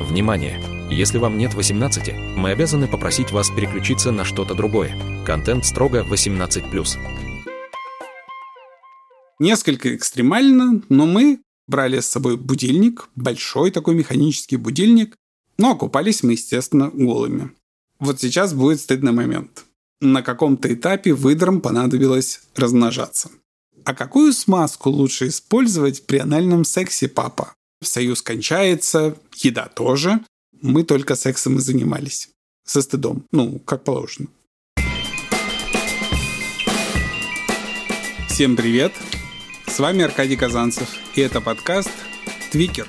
Внимание! Если вам нет 18, мы обязаны попросить вас переключиться на что-то другое. Контент строго 18+. Несколько экстремально, но мы брали с собой будильник, большой такой механический будильник, но окупались мы, естественно, голыми. Вот сейчас будет стыдный момент. На каком-то этапе выдрам понадобилось размножаться. А какую смазку лучше использовать при анальном сексе, папа? Союз кончается, еда тоже. Мы только сексом и занимались. Со стыдом. Ну, как положено. Всем привет! С вами Аркадий Казанцев, и это подкаст «Твикер».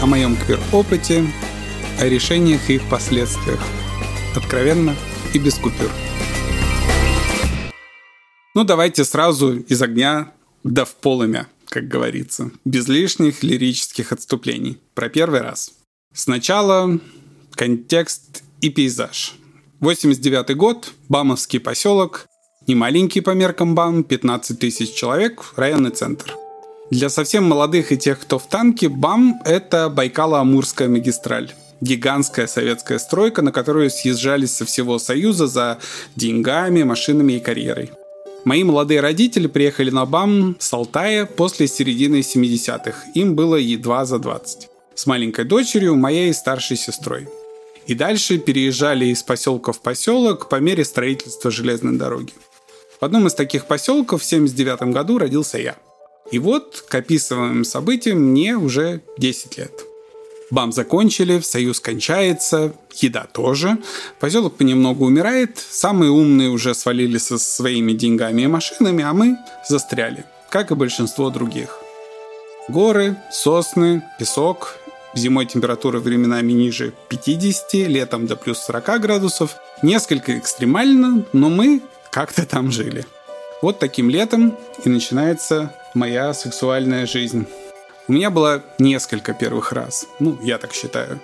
О моем квир-опыте, о решениях и их последствиях. Откровенно и без купюр. Ну, давайте сразу из огня да в полымя, как говорится. Без лишних лирических отступлений. Про первый раз – Сначала контекст и пейзаж. 89 год, Бамовский поселок, не маленький по меркам БАМ, 15 тысяч человек, районный центр. Для совсем молодых и тех, кто в танке, БАМ – это Байкало-Амурская магистраль. Гигантская советская стройка, на которую съезжались со всего Союза за деньгами, машинами и карьерой. Мои молодые родители приехали на БАМ с Алтая после середины 70-х. Им было едва за 20 с маленькой дочерью, моей старшей сестрой. И дальше переезжали из поселка в поселок по мере строительства железной дороги. В одном из таких поселков в 1979 году родился я. И вот к описываемым событиям мне уже 10 лет. БАМ закончили, Союз кончается, еда тоже. Поселок понемногу умирает, самые умные уже свалили со своими деньгами и машинами, а мы застряли, как и большинство других. Горы, сосны, песок, Зимой температура временами ниже 50, летом до плюс 40 градусов. Несколько экстремально, но мы как-то там жили. Вот таким летом и начинается моя сексуальная жизнь. У меня было несколько первых раз. Ну, я так считаю.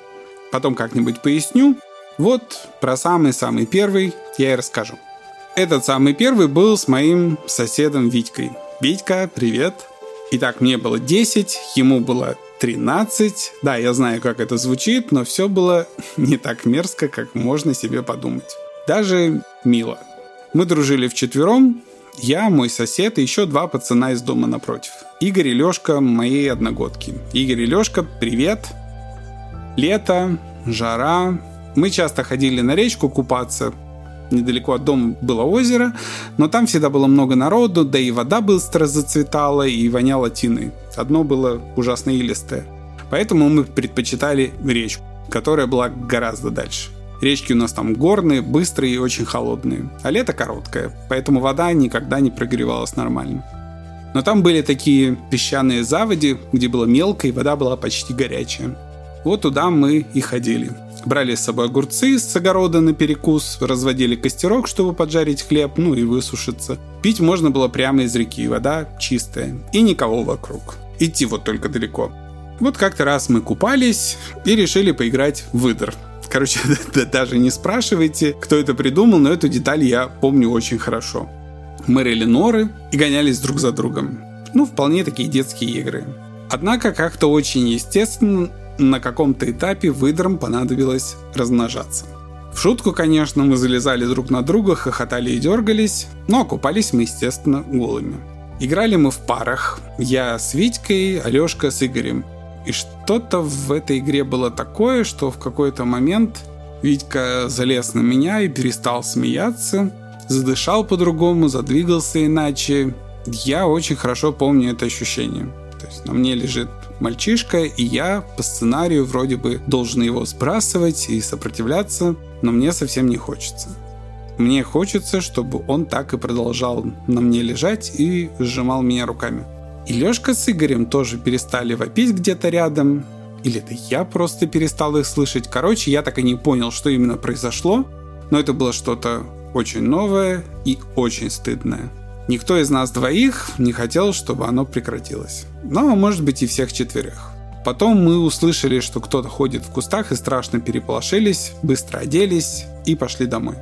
Потом как-нибудь поясню. Вот про самый-самый первый я и расскажу. Этот самый первый был с моим соседом Витькой. Витька, привет. Итак, мне было 10, ему было 13. Да, я знаю, как это звучит, но все было не так мерзко, как можно себе подумать. Даже мило. Мы дружили вчетвером, я, мой сосед и еще два пацана из дома напротив. Игорь и Лешка, мои одногодки. Игорь и Лешка, привет. Лето, жара. Мы часто ходили на речку купаться, недалеко от дома было озеро, но там всегда было много народу, да и вода быстро зацветала и воняла тиной. Одно было ужасно илистое. Поэтому мы предпочитали речку, которая была гораздо дальше. Речки у нас там горные, быстрые и очень холодные. А лето короткое, поэтому вода никогда не прогревалась нормально. Но там были такие песчаные заводи, где было мелко и вода была почти горячая. Вот туда мы и ходили. Брали с собой огурцы с огорода на перекус, разводили костерок, чтобы поджарить хлеб, ну и высушиться. Пить можно было прямо из реки, вода чистая. И никого вокруг. Идти вот только далеко. Вот как-то раз мы купались и решили поиграть в выдр. Короче, даже не спрашивайте, кто это придумал, но эту деталь я помню очень хорошо. Мы рыли норы и гонялись друг за другом. Ну, вполне такие детские игры. Однако как-то очень естественно на каком-то этапе выдрам понадобилось размножаться. В шутку, конечно, мы залезали друг на друга, хохотали и дергались, но окупались мы, естественно, голыми. Играли мы в парах. Я с Витькой, Алешка с Игорем. И что-то в этой игре было такое, что в какой-то момент Витька залез на меня и перестал смеяться, задышал по-другому, задвигался иначе. Я очень хорошо помню это ощущение. То есть на мне лежит мальчишка, и я по сценарию вроде бы должен его сбрасывать и сопротивляться, но мне совсем не хочется. Мне хочется, чтобы он так и продолжал на мне лежать и сжимал меня руками. И Лёшка с Игорем тоже перестали вопить где-то рядом. Или это я просто перестал их слышать. Короче, я так и не понял, что именно произошло. Но это было что-то очень новое и очень стыдное. Никто из нас двоих не хотел, чтобы оно прекратилось. Но, может быть, и всех четверых. Потом мы услышали, что кто-то ходит в кустах и страшно переполошились, быстро оделись и пошли домой.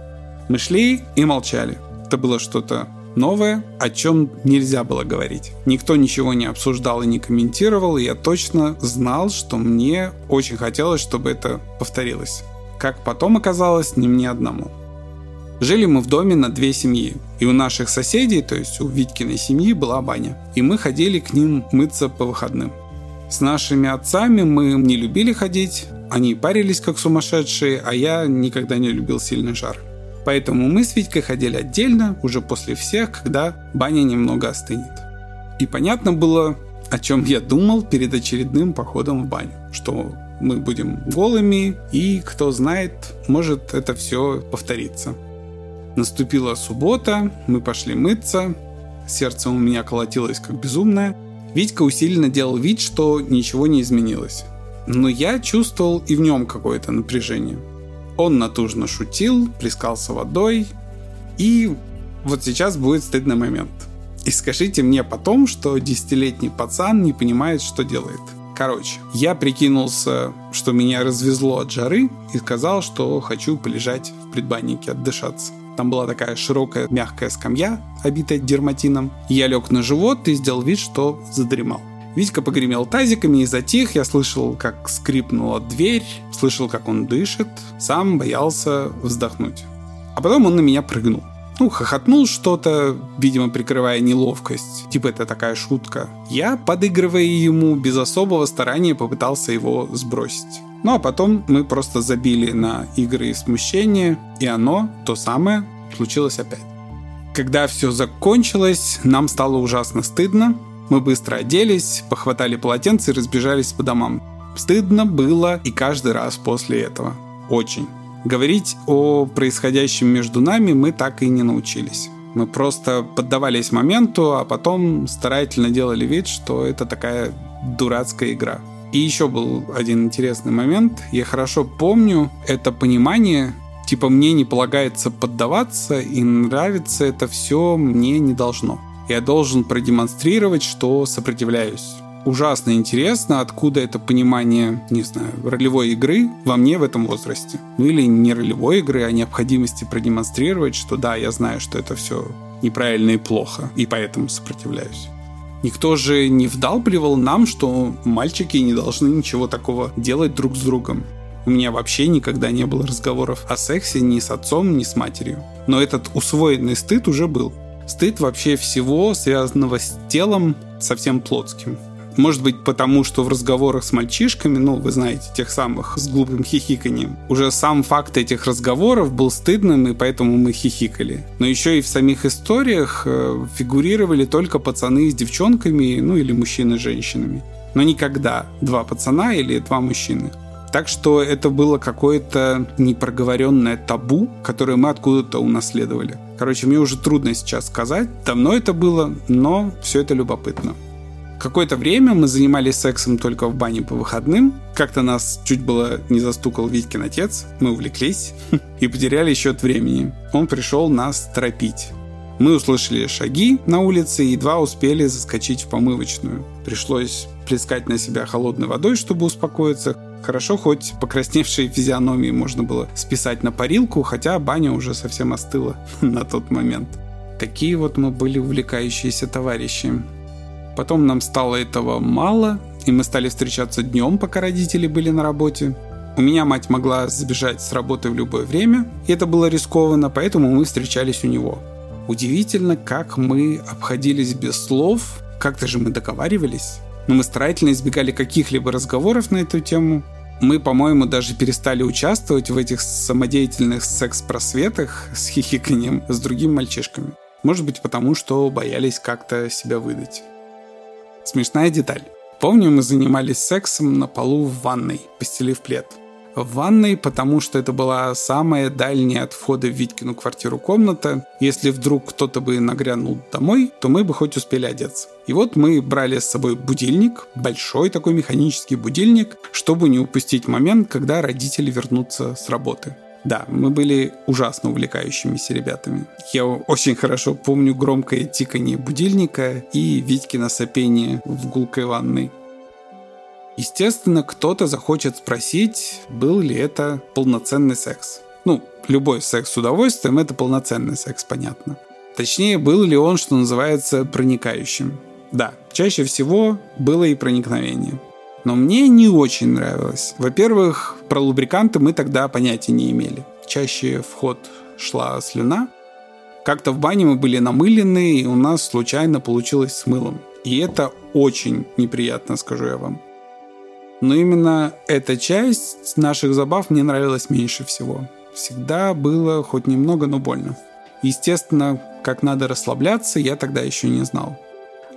Мы шли и молчали. Это было что-то новое, о чем нельзя было говорить. Никто ничего не обсуждал и не комментировал, и я точно знал, что мне очень хотелось, чтобы это повторилось. Как потом оказалось, не мне одному. Жили мы в доме на две семьи. И у наших соседей, то есть у Витькиной семьи, была баня. И мы ходили к ним мыться по выходным. С нашими отцами мы не любили ходить, они парились как сумасшедшие, а я никогда не любил сильный жар. Поэтому мы с Витькой ходили отдельно, уже после всех, когда баня немного остынет. И понятно было, о чем я думал перед очередным походом в баню. Что мы будем голыми, и кто знает, может это все повторится. Наступила суббота, мы пошли мыться, сердце у меня колотилось как безумное. Витька усиленно делал вид, что ничего не изменилось. Но я чувствовал и в нем какое-то напряжение. Он натужно шутил, плескался водой. И вот сейчас будет стыдный момент. И скажите мне потом, что десятилетний пацан не понимает, что делает. Короче, я прикинулся, что меня развезло от жары и сказал, что хочу полежать в предбаннике, отдышаться. Там была такая широкая мягкая скамья, обитая дерматином. Я лег на живот и сделал вид, что задремал. Витька погремел тазиками и затих. Я слышал, как скрипнула дверь, слышал, как он дышит. Сам боялся вздохнуть. А потом он на меня прыгнул. Ну, хохотнул что-то, видимо, прикрывая неловкость. Типа это такая шутка. Я, подыгрывая ему, без особого старания попытался его сбросить. Ну а потом мы просто забили на игры и смущение, и оно, то самое, случилось опять. Когда все закончилось, нам стало ужасно стыдно. Мы быстро оделись, похватали полотенце и разбежались по домам. Стыдно было и каждый раз после этого. Очень. Говорить о происходящем между нами мы так и не научились. Мы просто поддавались моменту, а потом старательно делали вид, что это такая дурацкая игра. И еще был один интересный момент. Я хорошо помню это понимание, типа мне не полагается поддаваться, и нравится это все мне не должно. Я должен продемонстрировать, что сопротивляюсь. Ужасно интересно, откуда это понимание, не знаю, ролевой игры во мне в этом возрасте. Ну или не ролевой игры, а необходимости продемонстрировать, что да, я знаю, что это все неправильно и плохо, и поэтому сопротивляюсь. Никто же не вдалбливал нам, что мальчики не должны ничего такого делать друг с другом. У меня вообще никогда не было разговоров о сексе ни с отцом, ни с матерью. Но этот усвоенный стыд уже был. Стыд вообще всего, связанного с телом, совсем плотским. Может быть, потому что в разговорах с мальчишками, ну, вы знаете, тех самых с глупым хихиканием, уже сам факт этих разговоров был стыдным, и поэтому мы хихикали. Но еще и в самих историях э, фигурировали только пацаны с девчонками, ну, или мужчины с женщинами. Но никогда два пацана или два мужчины. Так что это было какое-то непроговоренное табу, которое мы откуда-то унаследовали. Короче, мне уже трудно сейчас сказать, давно это было, но все это любопытно. Какое-то время мы занимались сексом только в бане по выходным. Как-то нас чуть было не застукал Витькин отец. Мы увлеклись и потеряли счет времени. Он пришел нас торопить. Мы услышали шаги на улице и едва успели заскочить в помывочную. Пришлось плескать на себя холодной водой, чтобы успокоиться. Хорошо, хоть покрасневшие физиономии можно было списать на парилку, хотя баня уже совсем остыла на тот момент. Такие вот мы были увлекающиеся товарищи. Потом нам стало этого мало, и мы стали встречаться днем, пока родители были на работе. У меня мать могла забежать с работы в любое время, и это было рискованно, поэтому мы встречались у него. Удивительно, как мы обходились без слов, как-то же мы договаривались. Но мы старательно избегали каких-либо разговоров на эту тему. Мы, по-моему, даже перестали участвовать в этих самодеятельных секс-просветах с хихиканием с другими мальчишками. Может быть, потому что боялись как-то себя выдать. Смешная деталь. Помню, мы занимались сексом на полу в ванной, постелив плед. В ванной, потому что это была самая дальняя от входа в Витькину квартиру комната. Если вдруг кто-то бы нагрянул домой, то мы бы хоть успели одеться. И вот мы брали с собой будильник, большой такой механический будильник, чтобы не упустить момент, когда родители вернутся с работы. Да, мы были ужасно увлекающимися ребятами. Я очень хорошо помню громкое тиканье будильника и Витькино сопение в гулкой ванной. Естественно, кто-то захочет спросить, был ли это полноценный секс. Ну, любой секс с удовольствием – это полноценный секс, понятно. Точнее, был ли он, что называется, проникающим. Да, чаще всего было и проникновение. Но мне не очень нравилось. Во-первых, про лубриканты мы тогда понятия не имели. Чаще в ход шла слюна. Как-то в бане мы были намылены, и у нас случайно получилось с мылом. И это очень неприятно, скажу я вам. Но именно эта часть наших забав мне нравилась меньше всего. Всегда было хоть немного, но больно. Естественно, как надо расслабляться, я тогда еще не знал.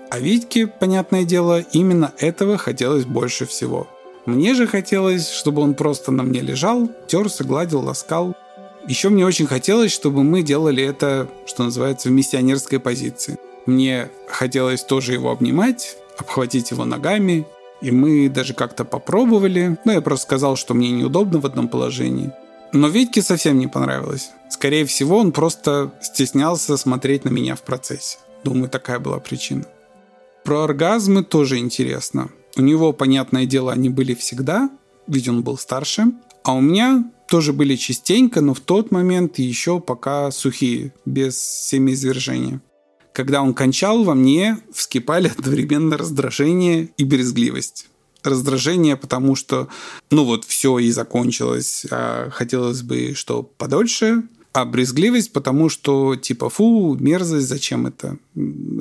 А Витьке, понятное дело, именно этого хотелось больше всего. Мне же хотелось, чтобы он просто на мне лежал, терся, гладил, ласкал. Еще мне очень хотелось, чтобы мы делали это, что называется, в миссионерской позиции. Мне хотелось тоже его обнимать, обхватить его ногами, и мы даже как-то попробовали. Но я просто сказал, что мне неудобно в одном положении. Но Витьке совсем не понравилось. Скорее всего, он просто стеснялся смотреть на меня в процессе. Думаю, такая была причина. Про оргазмы тоже интересно. У него, понятное дело, они были всегда, ведь он был старше. А у меня тоже были частенько, но в тот момент еще пока сухие, без семиизвержения. Когда он кончал, во мне вскипали одновременно раздражение и брезгливость раздражение, потому что, ну вот, все и закончилось, а хотелось бы, что подольше, а брезгливость, потому что, типа, фу, мерзость, зачем это?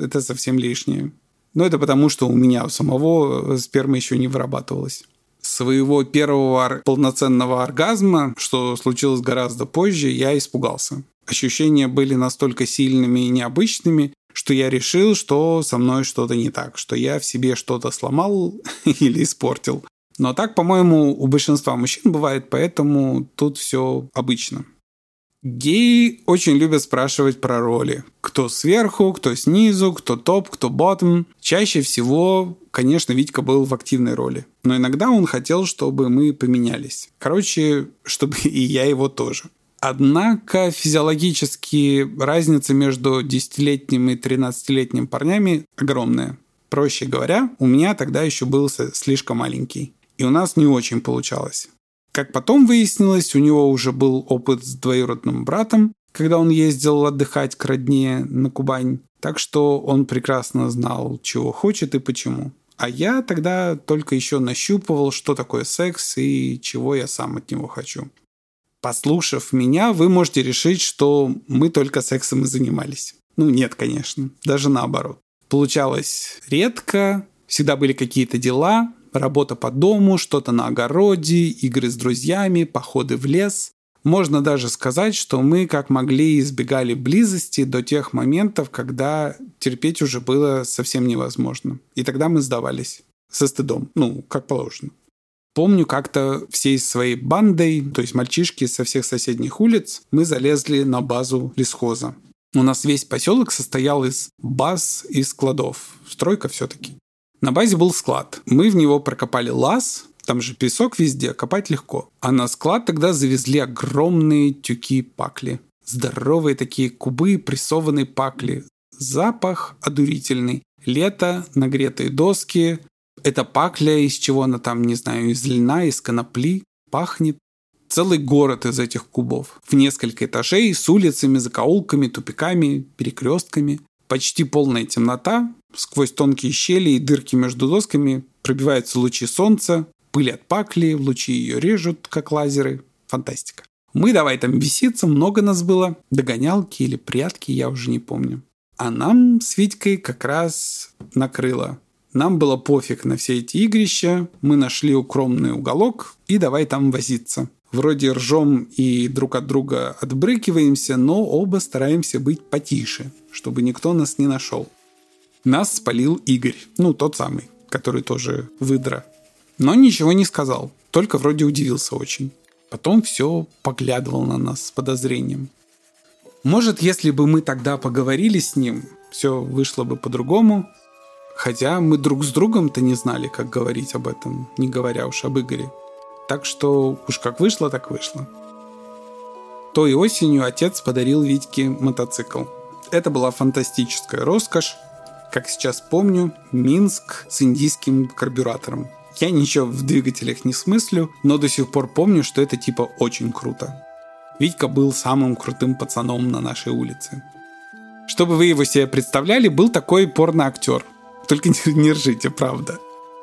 Это совсем лишнее. Но это потому, что у меня у самого сперма еще не вырабатывалась. Своего первого полноценного оргазма, что случилось гораздо позже, я испугался. Ощущения были настолько сильными и необычными, что я решил, что со мной что-то не так, что я в себе что-то сломал или испортил. Но так, по-моему, у большинства мужчин бывает, поэтому тут все обычно. Геи очень любят спрашивать про роли. Кто сверху, кто снизу, кто топ, кто ботом. Чаще всего, конечно, Витька был в активной роли. Но иногда он хотел, чтобы мы поменялись. Короче, чтобы и я его тоже. Однако физиологически разница между 10-летним и 13-летним парнями огромная. Проще говоря, у меня тогда еще был слишком маленький. И у нас не очень получалось. Как потом выяснилось, у него уже был опыт с двоюродным братом, когда он ездил отдыхать к родне на Кубань. Так что он прекрасно знал, чего хочет и почему. А я тогда только еще нащупывал, что такое секс и чего я сам от него хочу. Послушав меня, вы можете решить, что мы только сексом и занимались. Ну, нет, конечно. Даже наоборот. Получалось редко, всегда были какие-то дела, работа по дому, что-то на огороде, игры с друзьями, походы в лес. Можно даже сказать, что мы как могли избегали близости до тех моментов, когда терпеть уже было совсем невозможно. И тогда мы сдавались со стыдом, ну, как положено. Помню, как-то всей своей бандой, то есть мальчишки со всех соседних улиц, мы залезли на базу лесхоза. У нас весь поселок состоял из баз и складов. Стройка все-таки. На базе был склад. Мы в него прокопали лаз, там же песок везде, копать легко. А на склад тогда завезли огромные тюки пакли. Здоровые такие кубы, прессованные пакли. Запах одурительный. Лето, нагретые доски, это пакля, из чего она там, не знаю, из льна, из конопли, пахнет. Целый город из этих кубов. В несколько этажей, с улицами, закоулками, тупиками, перекрестками. Почти полная темнота. Сквозь тонкие щели и дырки между досками пробиваются лучи солнца, пыль от пакли, лучи ее режут, как лазеры. Фантастика. Мы давай там беситься, много нас было. Догонялки или прятки, я уже не помню. А нам с Витькой как раз накрыло нам было пофиг на все эти игрища, мы нашли укромный уголок и давай там возиться. Вроде ржем и друг от друга отбрыкиваемся, но оба стараемся быть потише, чтобы никто нас не нашел. Нас спалил Игорь, ну тот самый, который тоже выдра. Но ничего не сказал, только вроде удивился очень. Потом все поглядывал на нас с подозрением. Может, если бы мы тогда поговорили с ним, все вышло бы по-другому, Хотя мы друг с другом-то не знали, как говорить об этом, не говоря уж об Игоре. Так что уж как вышло, так вышло. Той осенью отец подарил Витьке мотоцикл. Это была фантастическая роскошь. Как сейчас помню, Минск с индийским карбюратором. Я ничего в двигателях не смыслю, но до сих пор помню, что это типа очень круто. Витька был самым крутым пацаном на нашей улице. Чтобы вы его себе представляли, был такой порно-актер. Только не ржите, правда.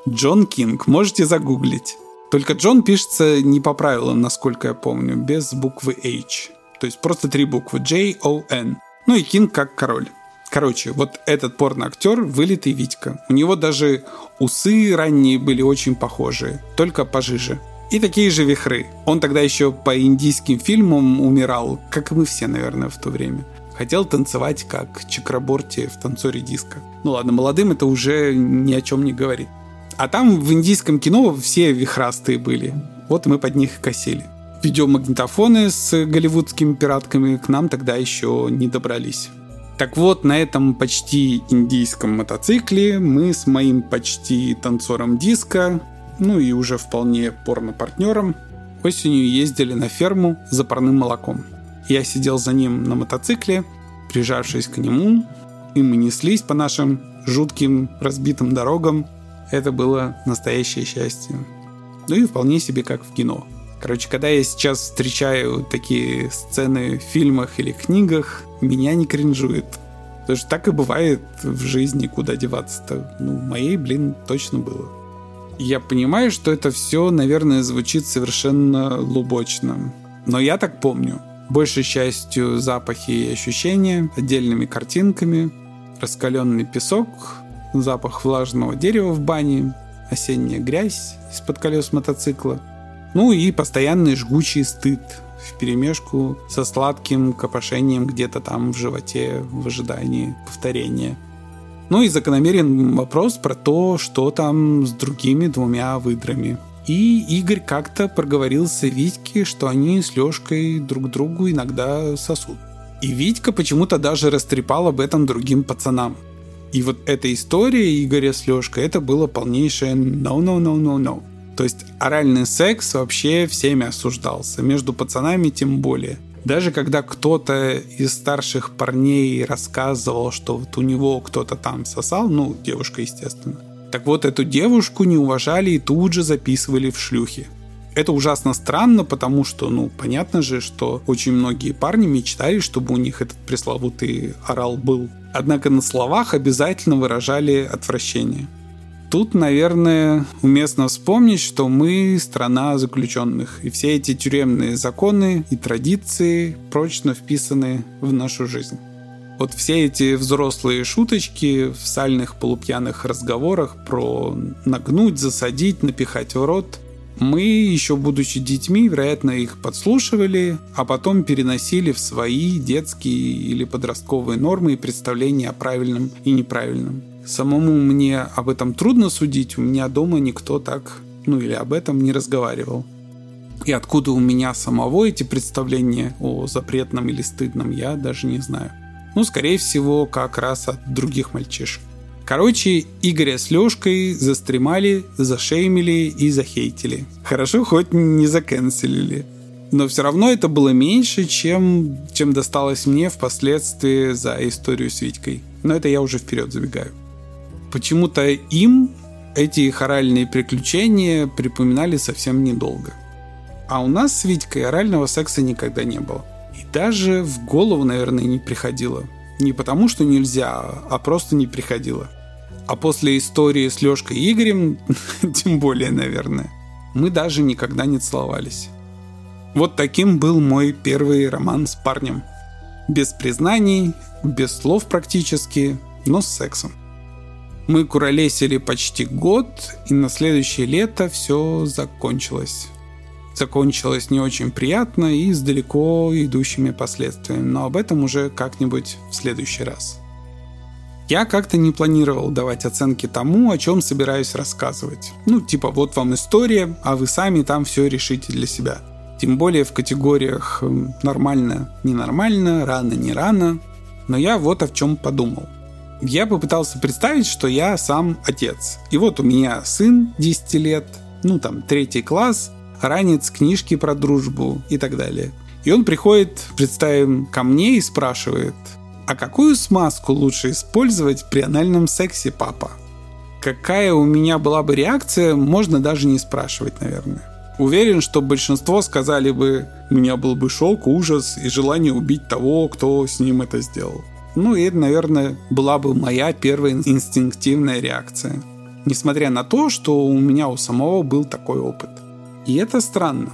Джон Кинг, можете загуглить. Только Джон пишется не по правилам, насколько я помню, без буквы H. То есть просто три буквы J, O, N. Ну и Кинг как король. Короче, вот этот порно-актер вылитый Витька. У него даже усы ранние были очень похожие, только пожиже. И такие же вихры. Он тогда еще по индийским фильмам умирал, как и мы все, наверное, в то время. Хотел танцевать как Чакраборти в танцоре диска. Ну ладно, молодым это уже ни о чем не говорит. А там в индийском кино все вихрастые были. Вот мы под них косили. Видеомагнитофоны с голливудскими пиратками к нам тогда еще не добрались. Так вот, на этом почти индийском мотоцикле мы с моим почти танцором диска, ну и уже вполне порно-партнером, осенью ездили на ферму за парным молоком. Я сидел за ним на мотоцикле, прижавшись к нему, и мы неслись по нашим жутким разбитым дорогам. Это было настоящее счастье. Ну и вполне себе как в кино. Короче, когда я сейчас встречаю такие сцены в фильмах или книгах, меня не кринжует. Потому что так и бывает в жизни, куда деваться-то. Ну, моей, блин, точно было. Я понимаю, что это все, наверное, звучит совершенно лубочно. Но я так помню. Большей частью запахи и ощущения, отдельными картинками, раскаленный песок, запах влажного дерева в бане, осенняя грязь из-под колес мотоцикла – ну и постоянный жгучий стыд в перемешку со сладким копошением где-то там в животе в ожидании повторения. Ну и закономерен вопрос про то, что там с другими двумя выдрами. И Игорь как-то проговорился Витьке, что они с Лешкой друг другу иногда сосут. И Витька почему-то даже растрепал об этом другим пацанам. И вот эта история Игоря с Лешкой, это было полнейшее no-no-no-no-no. То есть оральный секс вообще всеми осуждался, между пацанами тем более. Даже когда кто-то из старших парней рассказывал, что вот у него кто-то там сосал, ну, девушка, естественно, так вот эту девушку не уважали и тут же записывали в шлюхи. Это ужасно странно, потому что, ну, понятно же, что очень многие парни мечтали, чтобы у них этот пресловутый орал был. Однако на словах обязательно выражали отвращение. Тут, наверное, уместно вспомнить, что мы страна заключенных, и все эти тюремные законы и традиции прочно вписаны в нашу жизнь. Вот все эти взрослые шуточки в сальных полупьяных разговорах про нагнуть, засадить, напихать в рот, мы, еще будучи детьми, вероятно, их подслушивали, а потом переносили в свои детские или подростковые нормы и представления о правильном и неправильном. Самому мне об этом трудно судить, у меня дома никто так, ну или об этом не разговаривал. И откуда у меня самого эти представления о запретном или стыдном, я даже не знаю. Ну, скорее всего, как раз от других мальчишек. Короче, Игоря с Лешкой застремали, зашеймили и захейтили. Хорошо, хоть не заканцелили. Но все равно это было меньше, чем, чем досталось мне впоследствии за историю с Витькой. Но это я уже вперед забегаю. Почему-то им эти хоральные приключения припоминали совсем недолго. А у нас с Витькой орального секса никогда не было. И даже в голову, наверное, не приходило. Не потому, что нельзя, а просто не приходило. А после истории с Лёшкой и Игорем, тем более, наверное, мы даже никогда не целовались. Вот таким был мой первый роман с парнем. Без признаний, без слов практически, но с сексом. Мы куролесили почти год, и на следующее лето все закончилось. Закончилось не очень приятно и с далеко идущими последствиями, но об этом уже как-нибудь в следующий раз. Я как-то не планировал давать оценки тому, о чем собираюсь рассказывать. Ну, типа, вот вам история, а вы сами там все решите для себя. Тем более в категориях нормально, ненормально, рано, не рано. Но я вот о чем подумал я попытался представить, что я сам отец. И вот у меня сын 10 лет, ну там третий класс, ранец книжки про дружбу и так далее. И он приходит, представим, ко мне и спрашивает, а какую смазку лучше использовать при анальном сексе, папа? Какая у меня была бы реакция, можно даже не спрашивать, наверное. Уверен, что большинство сказали бы, у меня был бы шок, ужас и желание убить того, кто с ним это сделал. Ну и наверное, была бы моя первая инстинктивная реакция. Несмотря на то, что у меня у самого был такой опыт. И это странно.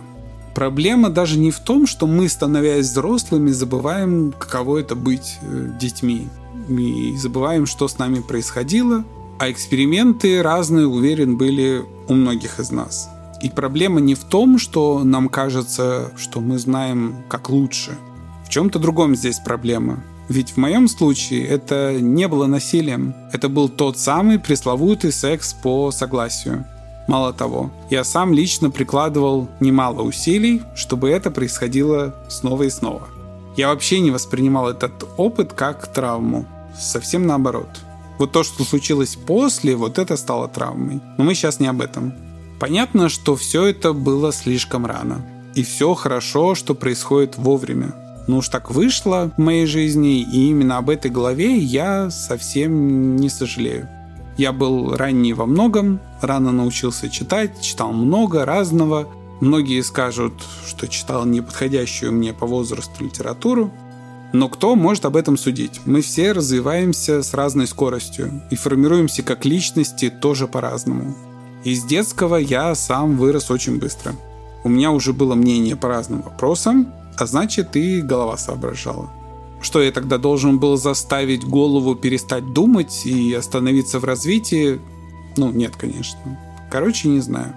Проблема даже не в том, что мы, становясь взрослыми, забываем, каково это быть э, детьми. И забываем, что с нами происходило. А эксперименты разные, уверен, были у многих из нас. И проблема не в том, что нам кажется, что мы знаем, как лучше. В чем-то другом здесь проблема. Ведь в моем случае это не было насилием. Это был тот самый пресловутый секс по согласию. Мало того, я сам лично прикладывал немало усилий, чтобы это происходило снова и снова. Я вообще не воспринимал этот опыт как травму. Совсем наоборот. Вот то, что случилось после, вот это стало травмой. Но мы сейчас не об этом. Понятно, что все это было слишком рано. И все хорошо, что происходит вовремя. Ну уж так вышло в моей жизни, и именно об этой главе я совсем не сожалею. Я был ранний во многом, рано научился читать, читал много разного. Многие скажут, что читал неподходящую мне по возрасту литературу. Но кто может об этом судить? Мы все развиваемся с разной скоростью и формируемся как личности тоже по-разному. Из детского я сам вырос очень быстро. У меня уже было мнение по разным вопросам, а значит и голова соображала. Что я тогда должен был заставить голову перестать думать и остановиться в развитии? Ну, нет, конечно. Короче, не знаю.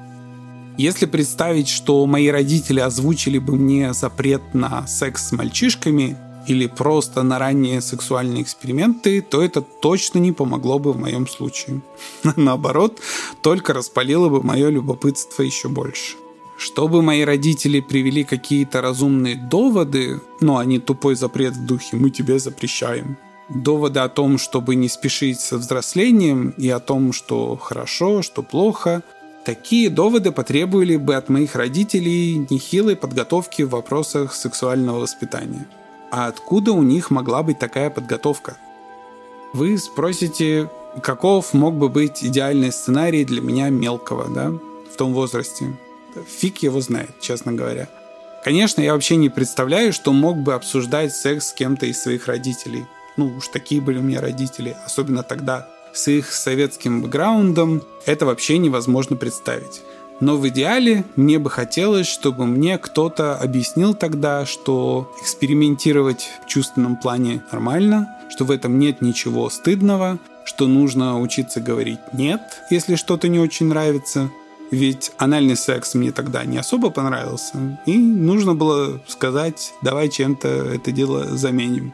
Если представить, что мои родители озвучили бы мне запрет на секс с мальчишками или просто на ранние сексуальные эксперименты, то это точно не помогло бы в моем случае. Наоборот, только распалило бы мое любопытство еще больше. Чтобы мои родители привели какие-то разумные доводы, ну, а не тупой запрет в духе «мы тебе запрещаем», доводы о том, чтобы не спешить со взрослением и о том, что хорошо, что плохо, такие доводы потребовали бы от моих родителей нехилой подготовки в вопросах сексуального воспитания. А откуда у них могла быть такая подготовка? Вы спросите, каков мог бы быть идеальный сценарий для меня мелкого, да, в том возрасте? Фиг его знает, честно говоря. Конечно, я вообще не представляю, что мог бы обсуждать секс с кем-то из своих родителей. Ну уж такие были у меня родители, особенно тогда. С их советским бэкграундом это вообще невозможно представить. Но в идеале мне бы хотелось, чтобы мне кто-то объяснил тогда, что экспериментировать в чувственном плане нормально, что в этом нет ничего стыдного, что нужно учиться говорить «нет», если что-то не очень нравится, ведь анальный секс мне тогда не особо понравился, и нужно было сказать, давай чем-то это дело заменим.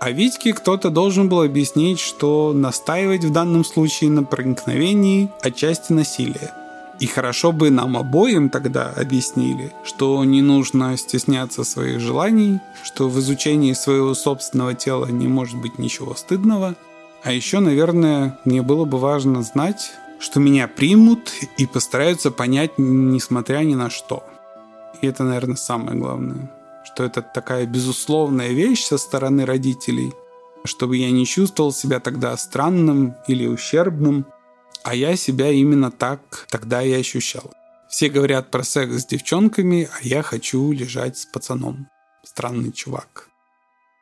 А Витьке кто-то должен был объяснить, что настаивать в данном случае на проникновении отчасти насилие. И хорошо бы нам обоим тогда объяснили, что не нужно стесняться своих желаний, что в изучении своего собственного тела не может быть ничего стыдного. А еще, наверное, мне было бы важно знать, что меня примут и постараются понять, несмотря ни на что. И это, наверное, самое главное. Что это такая безусловная вещь со стороны родителей, чтобы я не чувствовал себя тогда странным или ущербным, а я себя именно так тогда и ощущал. Все говорят про секс с девчонками, а я хочу лежать с пацаном. Странный чувак.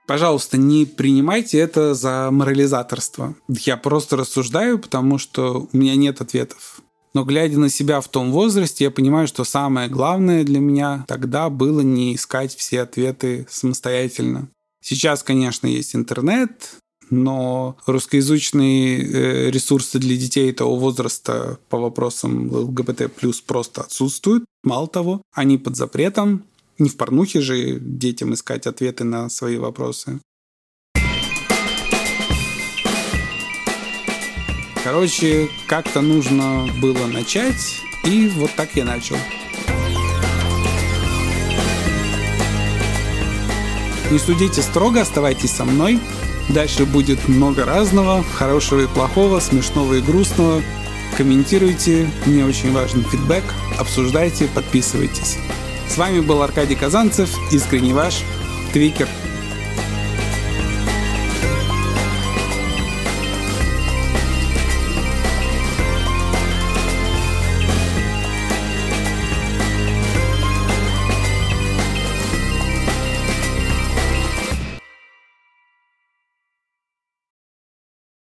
Пожалуйста, не принимайте это за морализаторство. Я просто рассуждаю, потому что у меня нет ответов. Но глядя на себя в том возрасте, я понимаю, что самое главное для меня тогда было не искать все ответы самостоятельно. Сейчас, конечно, есть интернет, но русскоязычные э, ресурсы для детей того возраста по вопросам ЛГБТ плюс просто отсутствуют. Мало того, они под запретом, не в порнухе же детям искать ответы на свои вопросы. Короче, как-то нужно было начать, и вот так я начал. Не судите строго, оставайтесь со мной. Дальше будет много разного, хорошего и плохого, смешного и грустного. Комментируйте, мне очень важен фидбэк, обсуждайте, подписывайтесь. С вами был Аркадий Казанцев, искренне ваш Твикер.